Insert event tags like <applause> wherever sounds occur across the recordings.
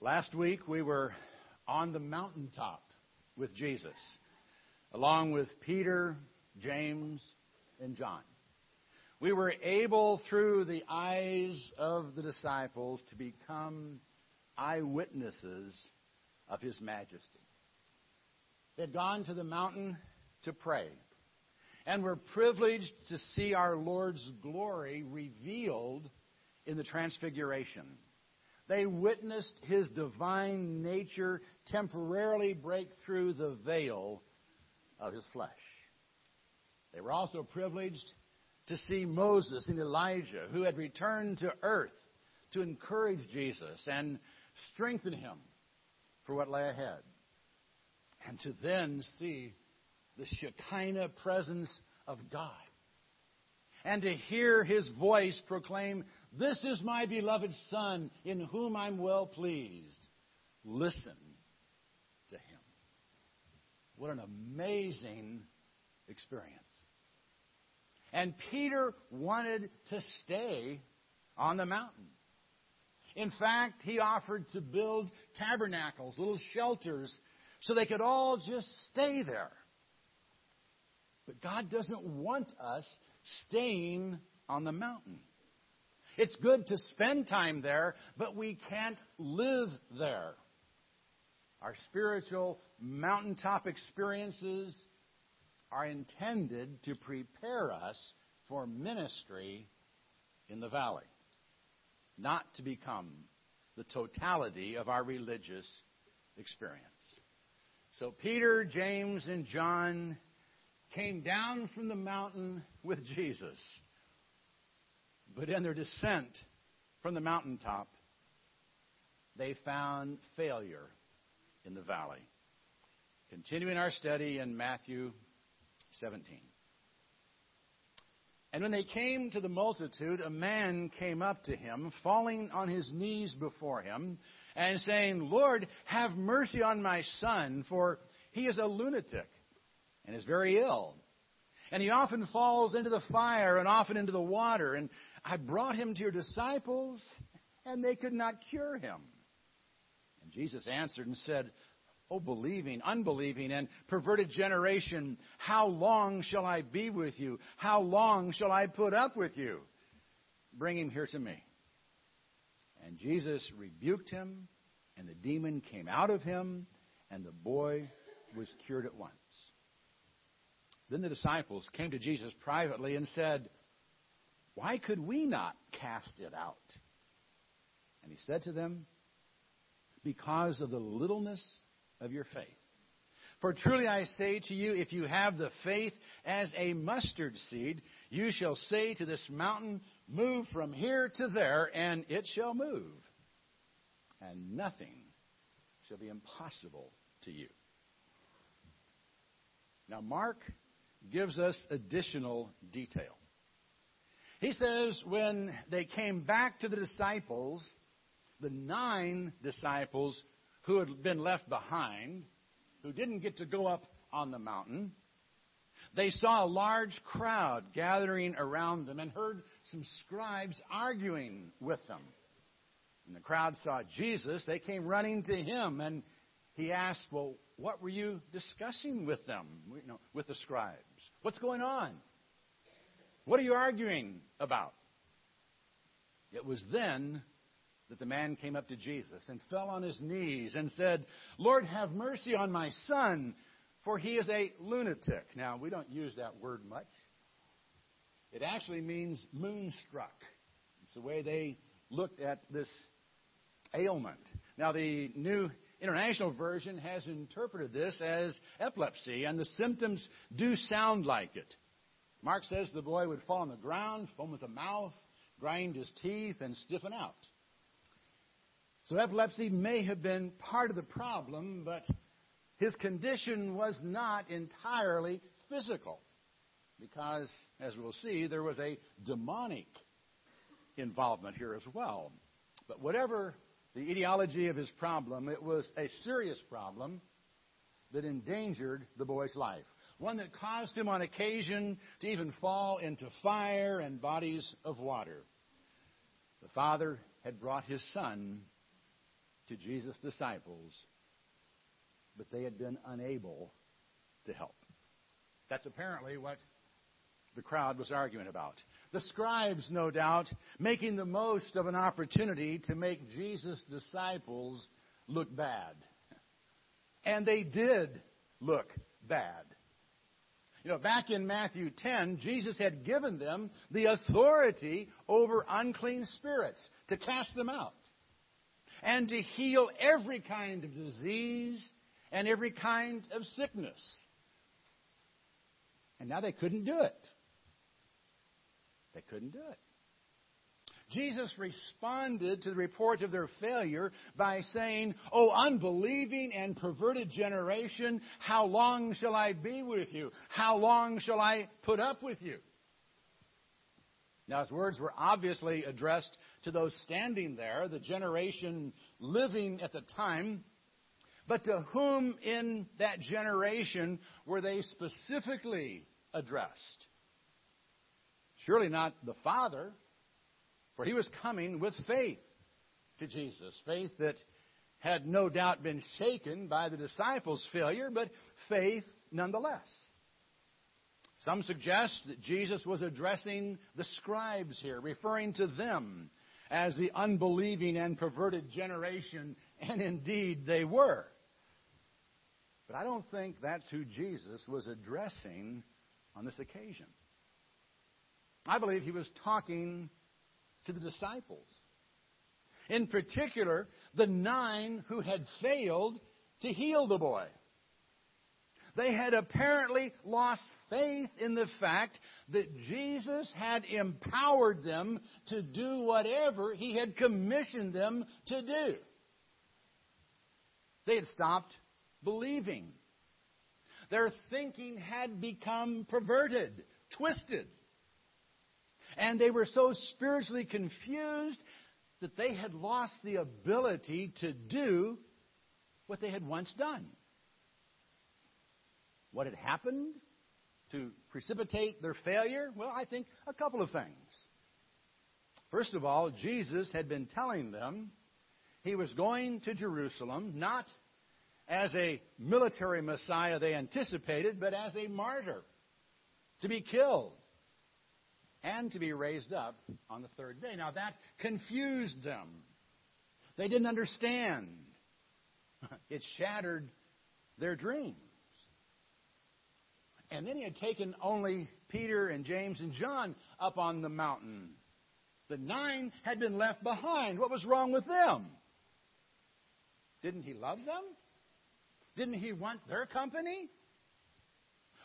Last week we were on the mountaintop with Jesus, along with Peter, James, and John. We were able, through the eyes of the disciples, to become eyewitnesses of His majesty. They had gone to the mountain to pray, and were privileged to see our Lord's glory revealed in the Transfiguration. They witnessed his divine nature temporarily break through the veil of his flesh. They were also privileged to see Moses and Elijah, who had returned to earth to encourage Jesus and strengthen him for what lay ahead. And to then see the Shekinah presence of God. And to hear his voice proclaim, This is my beloved Son, in whom I'm well pleased. Listen to him. What an amazing experience. And Peter wanted to stay on the mountain. In fact, he offered to build tabernacles, little shelters, so they could all just stay there. But God doesn't want us staying on the mountain. It's good to spend time there, but we can't live there. Our spiritual mountaintop experiences are intended to prepare us for ministry in the valley, not to become the totality of our religious experience. So Peter, James, and John came down from the mountain with Jesus. But in their descent from the mountaintop, they found failure in the valley. Continuing our study in Matthew 17. And when they came to the multitude, a man came up to him, falling on his knees before him, and saying, Lord, have mercy on my son, for he is a lunatic and is very ill. And he often falls into the fire and often into the water. And I brought him to your disciples, and they could not cure him. And Jesus answered and said, O believing, unbelieving, and perverted generation, how long shall I be with you? How long shall I put up with you? Bring him here to me. And Jesus rebuked him, and the demon came out of him, and the boy was cured at once. Then the disciples came to Jesus privately and said, Why could we not cast it out? And he said to them, Because of the littleness of your faith. For truly I say to you, if you have the faith as a mustard seed, you shall say to this mountain, Move from here to there, and it shall move. And nothing shall be impossible to you. Now, Mark gives us additional detail. He says when they came back to the disciples, the nine disciples who had been left behind, who didn't get to go up on the mountain, they saw a large crowd gathering around them and heard some scribes arguing with them. And the crowd saw Jesus, they came running to him and he asked, Well, what were you discussing with them, you know, with the scribes? What's going on? What are you arguing about? It was then that the man came up to Jesus and fell on his knees and said, Lord, have mercy on my son, for he is a lunatic. Now, we don't use that word much. It actually means moonstruck. It's the way they looked at this ailment. Now, the New International Version has interpreted this as epilepsy, and the symptoms do sound like it. Mark says the boy would fall on the ground, foam at the mouth, grind his teeth, and stiffen out. So epilepsy may have been part of the problem, but his condition was not entirely physical. Because, as we'll see, there was a demonic involvement here as well. But whatever the etiology of his problem, it was a serious problem that endangered the boy's life. One that caused him on occasion to even fall into fire and bodies of water. The father had brought his son to Jesus' disciples, but they had been unable to help. That's apparently what the crowd was arguing about. The scribes, no doubt, making the most of an opportunity to make Jesus' disciples look bad. And they did look bad. You know, back in Matthew 10, Jesus had given them the authority over unclean spirits to cast them out and to heal every kind of disease and every kind of sickness. And now they couldn't do it. They couldn't do it. Jesus responded to the report of their failure by saying, Oh, unbelieving and perverted generation, how long shall I be with you? How long shall I put up with you? Now, his words were obviously addressed to those standing there, the generation living at the time. But to whom in that generation were they specifically addressed? Surely not the Father, for he was coming with faith to Jesus. Faith that had no doubt been shaken by the disciples' failure, but faith nonetheless. Some suggest that Jesus was addressing the scribes here, referring to them as the unbelieving and perverted generation, and indeed they were. But I don't think that's who Jesus was addressing on this occasion. I believe he was talking to the disciples. In particular, the nine who had failed to heal the boy. They had apparently lost faith in the fact that Jesus had empowered them to do whatever he had commissioned them to do. They had stopped believing. Their thinking had become perverted, twisted. And they were so spiritually confused that they had lost the ability to do what they had once done. What had happened to precipitate their failure? Well, I think a couple of things. First of all, Jesus had been telling them he was going to Jerusalem not as a military Messiah they anticipated, but as a martyr to be killed and to be raised up on the third day. Now that confused them. They didn't understand. <laughs> It shattered their dreams. And then he had taken only Peter and James and John up on the mountain. The nine had been left behind. What was wrong with them? Didn't he love them? Didn't he want their company?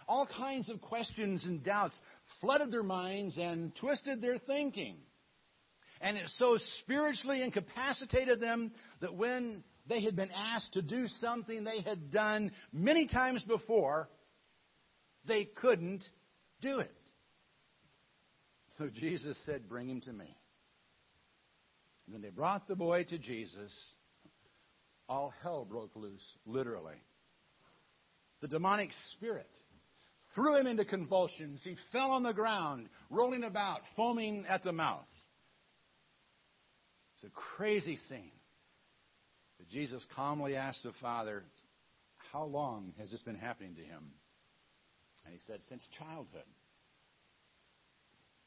All kinds of questions and doubts flooded their minds and twisted their thinking. And it so spiritually incapacitated them that when they had been asked to do something they had done many times before, they couldn't do it. So Jesus said, Bring him to me. And when they brought the boy to Jesus, all hell broke loose, literally. The demonic spirit threw him into convulsions. He fell on the ground, rolling about, foaming at the mouth. It's a crazy scene. But Jesus calmly asked the Father, How long has this been happening to him? And he said, Since childhood.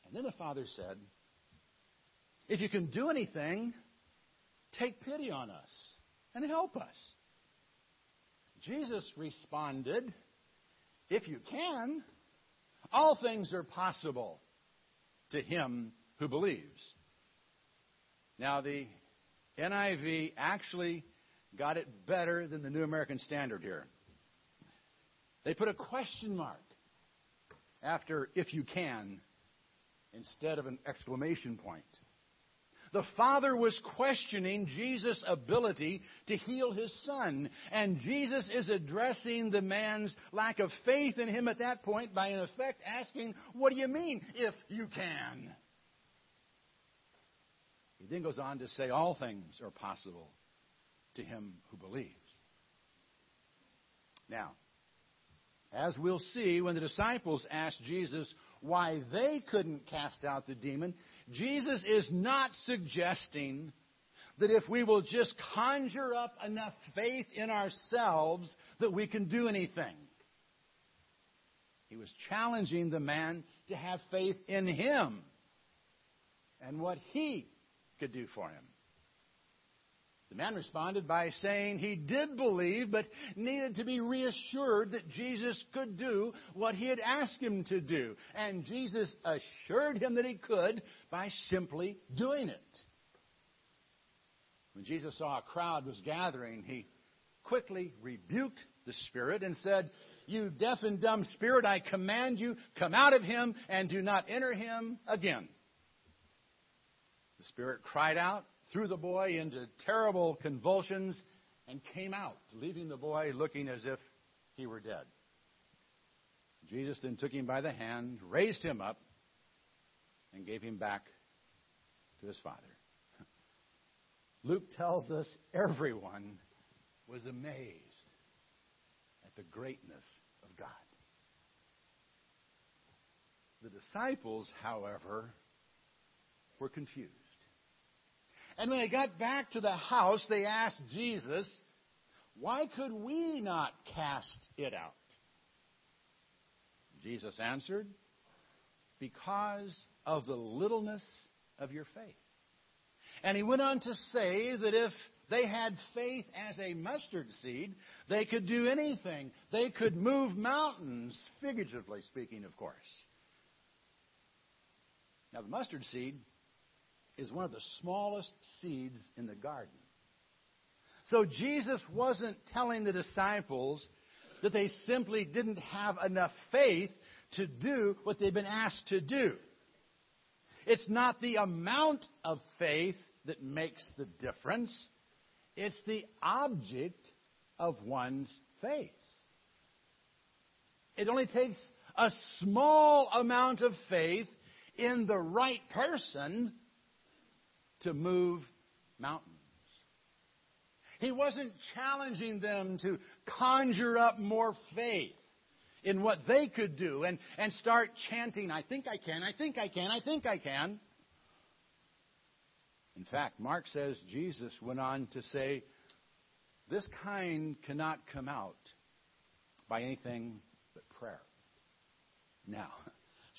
And then the Father said, If you can do anything, take pity on us and help us. Jesus responded, If you can, all things are possible to him who believes. Now, the NIV actually got it better than the New American Standard here. They put a question mark after if you can instead of an exclamation point. The father was questioning Jesus' ability to heal his son. And Jesus is addressing the man's lack of faith in him at that point by, in effect, asking, What do you mean, if you can? He then goes on to say, All things are possible to him who believes. Now, as we'll see, when the disciples asked Jesus why they couldn't cast out the demon, Jesus is not suggesting that if we will just conjure up enough faith in ourselves that we can do anything. He was challenging the man to have faith in him and what he could do for him. The man responded by saying he did believe, but needed to be reassured that Jesus could do what he had asked him to do. And Jesus assured him that he could by simply doing it. When Jesus saw a crowd was gathering, he quickly rebuked the spirit and said, You deaf and dumb spirit, I command you, come out of him and do not enter him again. The spirit cried out threw the boy into terrible convulsions, and came out, leaving the boy looking as if he were dead. Jesus then took him by the hand, raised him up, and gave him back to his father. Luke tells us everyone was amazed at the greatness of God. The disciples, however, were confused. And when they got back to the house, they asked Jesus, Why could we not cast it out? Jesus answered, Because of the littleness of your faith. And he went on to say that if they had faith as a mustard seed, they could do anything. They could move mountains, figuratively speaking, of course. Now, the mustard seed is one of the smallest seeds in the garden. So Jesus wasn't telling the disciples that they simply didn't have enough faith to do what they've been asked to do. It's not the amount of faith that makes the difference, it's the object of one's faith. It only takes a small amount of faith in the right person to move mountains. He wasn't challenging them to conjure up more faith in what they could do and, and start chanting, I think I can, I think I can, I think I can. In fact, Mark says Jesus went on to say, This kind cannot come out by anything but prayer. Now,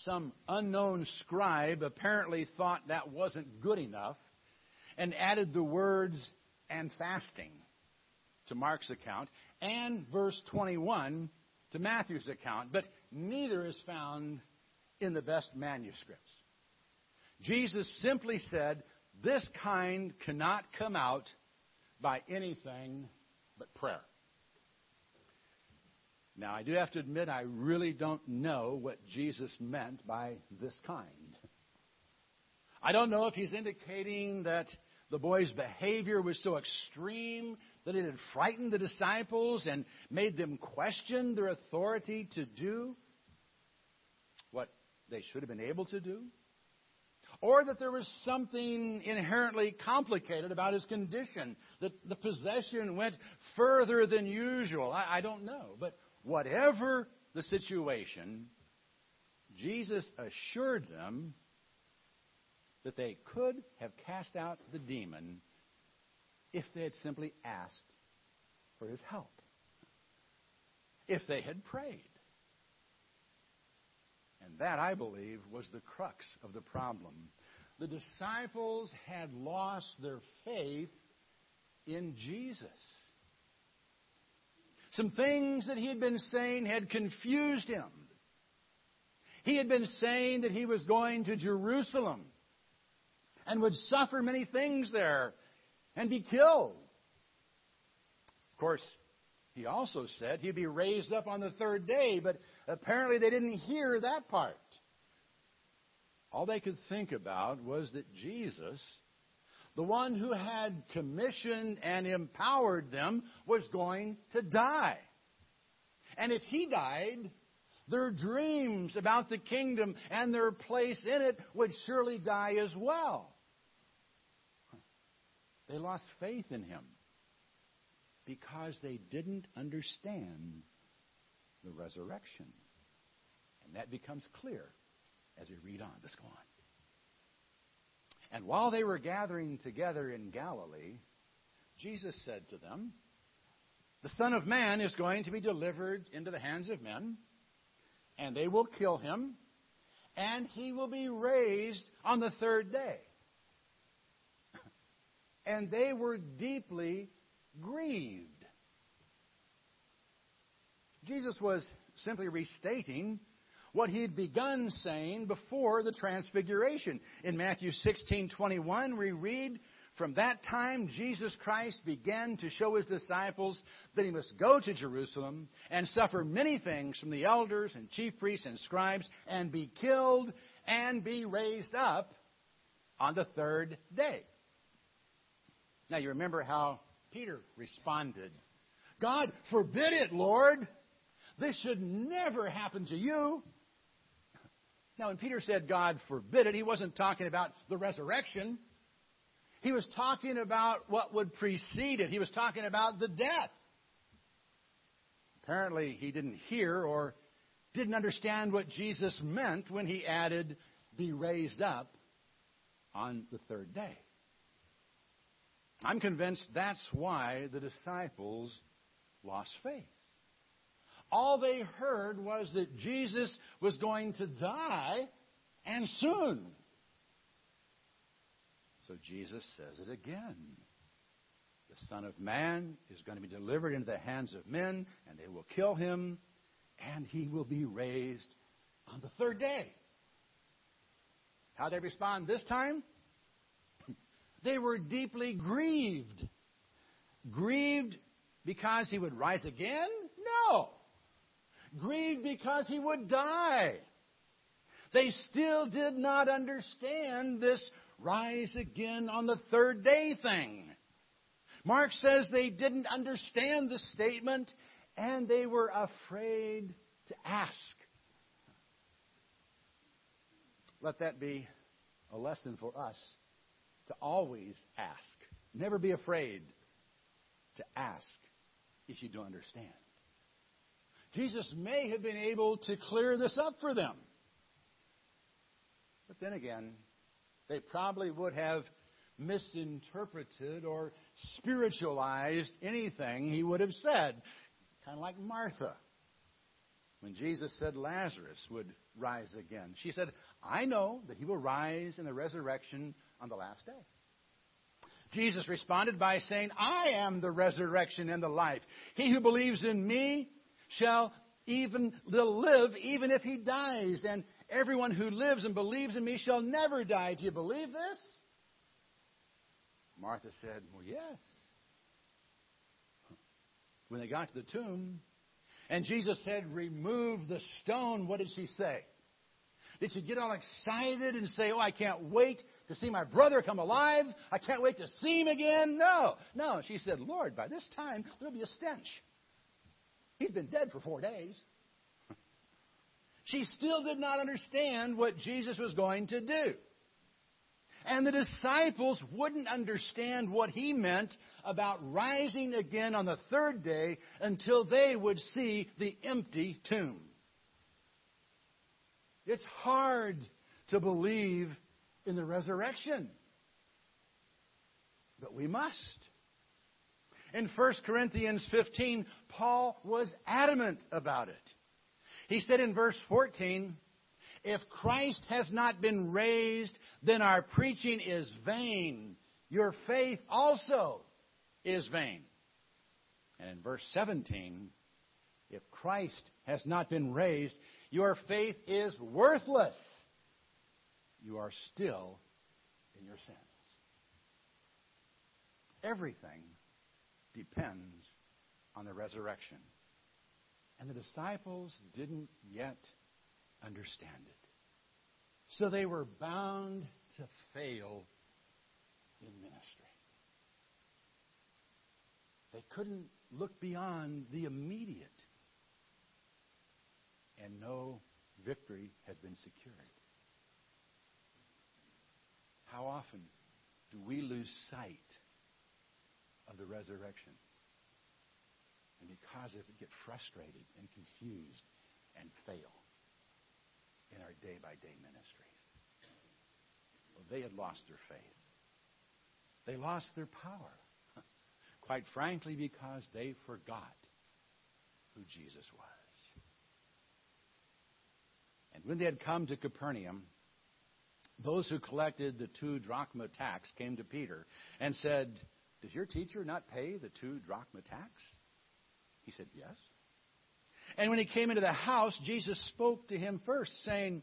some unknown scribe apparently thought that wasn't good enough and added the words and fasting to Mark's account and verse 21 to Matthew's account, but neither is found in the best manuscripts. Jesus simply said, This kind cannot come out by anything but prayer. Now, I do have to admit, I really don't know what Jesus meant by this kind. I don't know if he's indicating that the boy's behavior was so extreme that it had frightened the disciples and made them question their authority to do what they should have been able to do. Or that there was something inherently complicated about his condition, that the possession went further than usual. I, I don't know. But whatever the situation, Jesus assured them that they could have cast out the demon if they had simply asked for his help, if they had prayed. And that, I believe, was the crux of the problem. The disciples had lost their faith in Jesus. Some things that he had been saying had confused him. He had been saying that he was going to Jerusalem and would suffer many things there and be killed. Of course, he also said he'd be raised up on the third day, but apparently they didn't hear that part. All they could think about was that Jesus, the one who had commissioned and empowered them, was going to die. And if he died, their dreams about the kingdom and their place in it would surely die as well. They lost faith in him because they didn't understand the resurrection. And that becomes clear as we read on. Let's go on. And while they were gathering together in Galilee, Jesus said to them, The Son of Man is going to be delivered into the hands of men, and they will kill him, and he will be raised on the third day. And they were deeply grieved. Jesus was simply restating what he had begun saying before the transfiguration. In Matthew 16:21 we read, "From that time Jesus Christ began to show his disciples that he must go to Jerusalem and suffer many things from the elders and chief priests and scribes and be killed and be raised up on the third day." Now you remember how Peter responded. God forbid it, Lord. This should never happen to you. Now, when Peter said God forbid it, he wasn't talking about the resurrection. He was talking about what would precede it. He was talking about the death. Apparently, he didn't hear or didn't understand what Jesus meant when he added, be raised up on the third day. I'm convinced that's why the disciples lost faith. All they heard was that Jesus was going to die and soon. So Jesus says it again. The Son of Man is going to be delivered into the hands of men, and they will kill him, and he will be raised on the third day. How they respond this time? They were deeply grieved. Grieved because he would rise again? No grieved because he would die. They still did not understand this rise again on the third day thing. Mark says they didn't understand the statement and they were afraid to ask. Let that be a lesson for us to always ask. Never be afraid to ask if you don't understand. Jesus may have been able to clear this up for them. But then again, they probably would have misinterpreted or spiritualized anything he would have said. Kind of like Martha. When Jesus said Lazarus would rise again, she said, I know that he will rise in the resurrection on the last day. Jesus responded by saying, I am the resurrection and the life. He who believes in me, shall even live even if he dies. And everyone who lives and believes in me shall never die. Do you believe this? Martha said, Well, yes. When they got to the tomb, and Jesus said, Remove the stone, what did she say? Did she get all excited and say, Oh, I can't wait to see my brother come alive? I can't wait to see him again? No. No. She said, Lord, by this time there'll be a stench. He's been dead for four days. She still did not understand what Jesus was going to do. And the disciples wouldn't understand what he meant about rising again on the third day until they would see the empty tomb. It's hard to believe in the resurrection, but we must. In 1 Corinthians 15, Paul was adamant about it. He said in verse 14, If Christ has not been raised, then our preaching is vain. Your faith also is vain. And in verse 17, if Christ has not been raised, your faith is worthless. You are still in your sins. Everything depends on the resurrection. And the disciples didn't yet understand it. So they were bound to fail in ministry. They couldn't look beyond the immediate and no victory has been secured. How often do we lose sight of the resurrection. And because of it, get frustrated and confused and fail in our day by day ministries. Well, they had lost their faith. They lost their power. <laughs> Quite frankly, because they forgot who Jesus was. And when they had come to Capernaum, those who collected the two drachma tax came to Peter and said, Does your teacher not pay the two drachma tax? He said, Yes. And when he came into the house, Jesus spoke to him first, saying,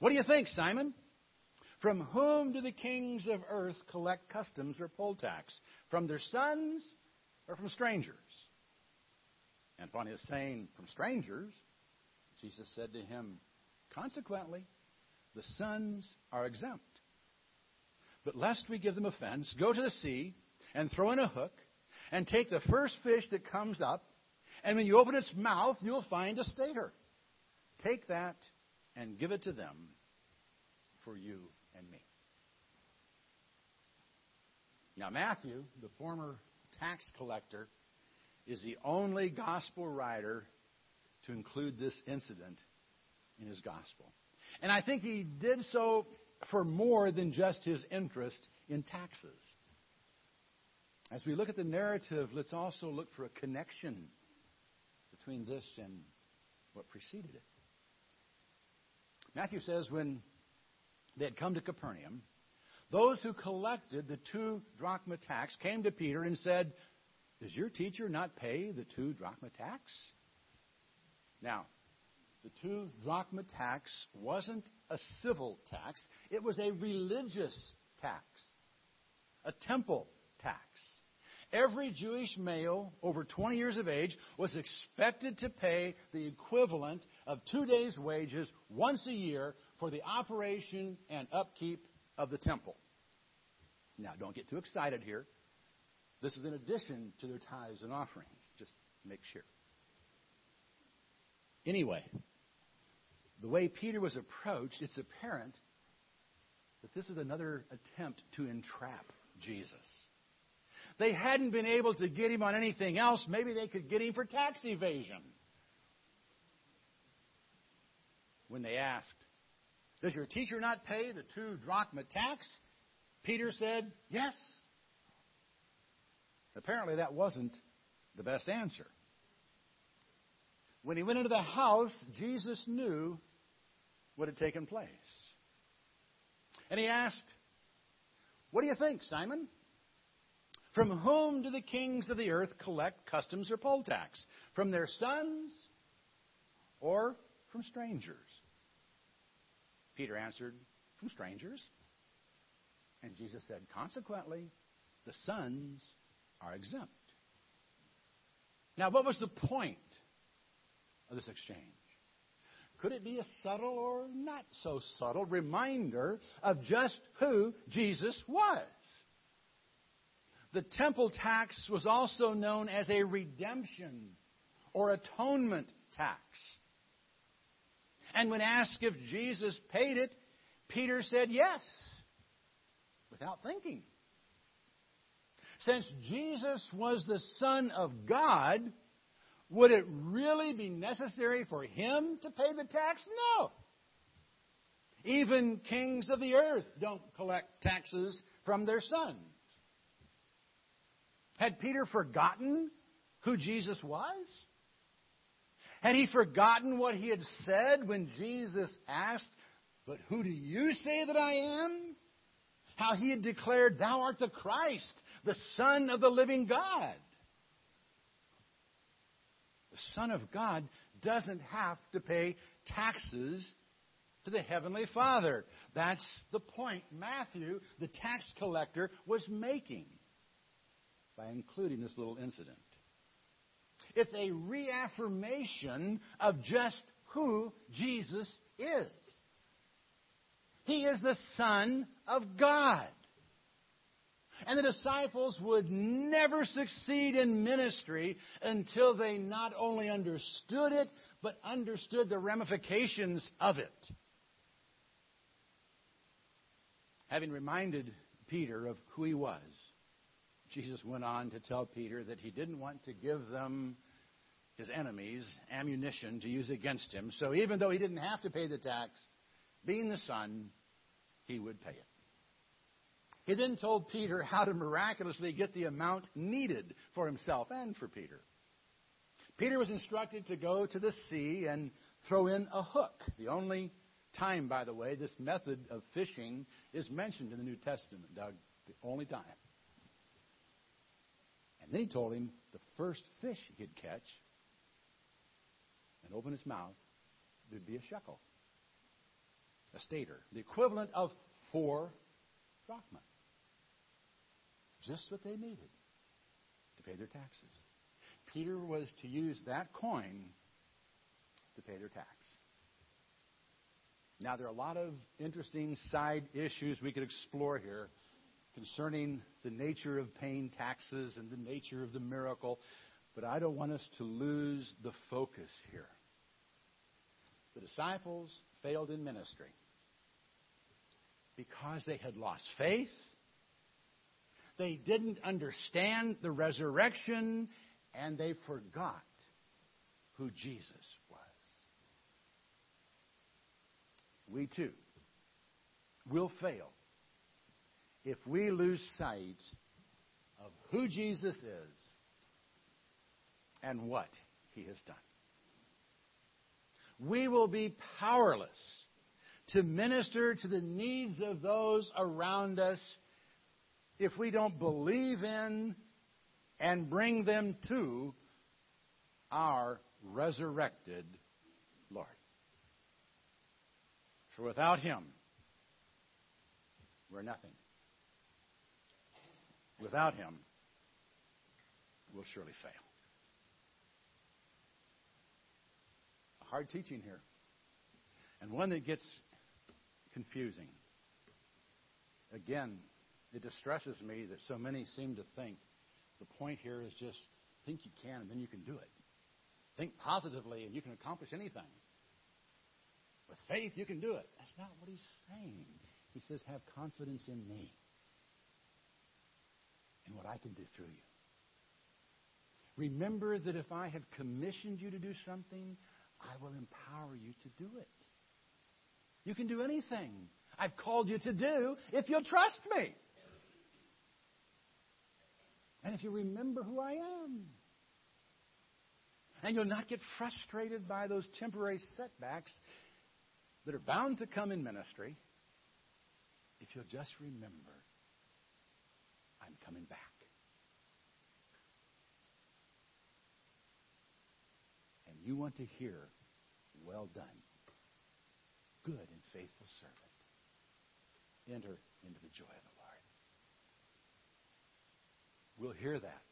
What do you think, Simon? From whom do the kings of earth collect customs or poll tax? From their sons or from strangers? And upon his saying, From strangers, Jesus said to him, Consequently, the sons are exempt. But lest we give them offense, go to the sea and throw in a hook and take the first fish that comes up, and when you open its mouth, you'll find a stater. Take that and give it to them for you and me. Now, Matthew, the former tax collector, is the only gospel writer to include this incident in his gospel. And I think he did so for more than just his interest in taxes. As we look at the narrative, let's also look for a connection between this and what preceded it. Matthew says when they had come to Capernaum, those who collected the two drachma tax came to Peter and said, Does your teacher not pay the two drachma tax? Now, the two drachma tax wasn't a civil tax, it was a religious tax, a temple tax. Every Jewish male over 20 years of age was expected to pay the equivalent of two days' wages once a year for the operation and upkeep of the temple. Now, don't get too excited here. This is in addition to their tithes and offerings. Just make sure. Anyway, the way Peter was approached, it's apparent that this is another attempt to entrap Jesus. They hadn't been able to get him on anything else. Maybe they could get him for tax evasion. When they asked, Does your teacher not pay the two drachma tax? Peter said, Yes. Apparently, that wasn't the best answer. When he went into the house, Jesus knew what had taken place. And he asked, What do you think, Simon? From whom do the kings of the earth collect customs or poll tax? From their sons or from strangers? Peter answered, From strangers. And Jesus said, Consequently, the sons are exempt. Now, what was the point of this exchange? Could it be a subtle or not so subtle reminder of just who Jesus was? The temple tax was also known as a redemption or atonement tax. And when asked if Jesus paid it, Peter said yes, without thinking. Since Jesus was the Son of God, would it really be necessary for him to pay the tax? No. Even kings of the earth don't collect taxes from their sons. Had Peter forgotten who Jesus was? Had he forgotten what he had said when Jesus asked, But who do you say that I am? How he had declared, Thou art the Christ, the Son of the living God. The Son of God doesn't have to pay taxes to the Heavenly Father. That's the point Matthew, the tax collector, was making by including this little incident. It's a reaffirmation of just who Jesus is. He is the Son of God. And the disciples would never succeed in ministry until they not only understood it, but understood the ramifications of it. Having reminded Peter of who he was, Jesus went on to tell Peter that he didn't want to give them, his enemies, ammunition to use against him. So even though he didn't have to pay the tax, being the Son, he would pay it. He then told Peter how to miraculously get the amount needed for himself and for Peter. Peter was instructed to go to the sea and throw in a hook. The only time, by the way, this method of fishing is mentioned in the New Testament, Doug. The only time. And then he told him the first fish he'd catch and open his mouth, there'd be a shekel, a stater, the equivalent of four drachma. Just what they needed to pay their taxes. Peter was to use that coin to pay their tax. Now, there are a lot of interesting side issues we could explore here concerning the nature of paying taxes and the nature of the miracle, but I don't want us to lose the focus here. The disciples failed in ministry because they had lost faith. They didn't understand the resurrection and they forgot who Jesus was. We too will fail if we lose sight of who Jesus is and what he has done. We will be powerless to minister to the needs of those around us if we don't believe in and bring them to our resurrected Lord. For without Him, we're nothing. Without Him, we'll surely fail. A hard teaching here, and one that gets confusing. Again, it distresses me that so many seem to think the point here is just think you can and then you can do it. Think positively and you can accomplish anything. With faith, you can do it. That's not what he's saying. He says, have confidence in me and what I can do through you. Remember that if I have commissioned you to do something, I will empower you to do it. You can do anything I've called you to do if you'll trust me. And if you remember who I am. And you'll not get frustrated by those temporary setbacks that are bound to come in ministry if you'll just remember I'm coming back. And you want to hear, well done, good and faithful servant. Enter into the joy of the Lord. We'll hear that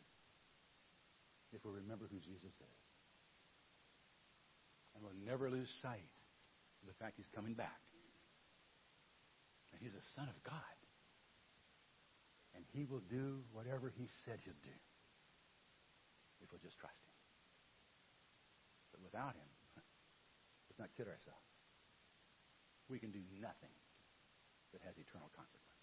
if we remember who Jesus is. And we'll never lose sight of the fact he's coming back. And he's the Son of God. And he will do whatever he said he'll do if we'll just trust him. But without him, let's not kid ourselves. We can do nothing that has eternal consequences.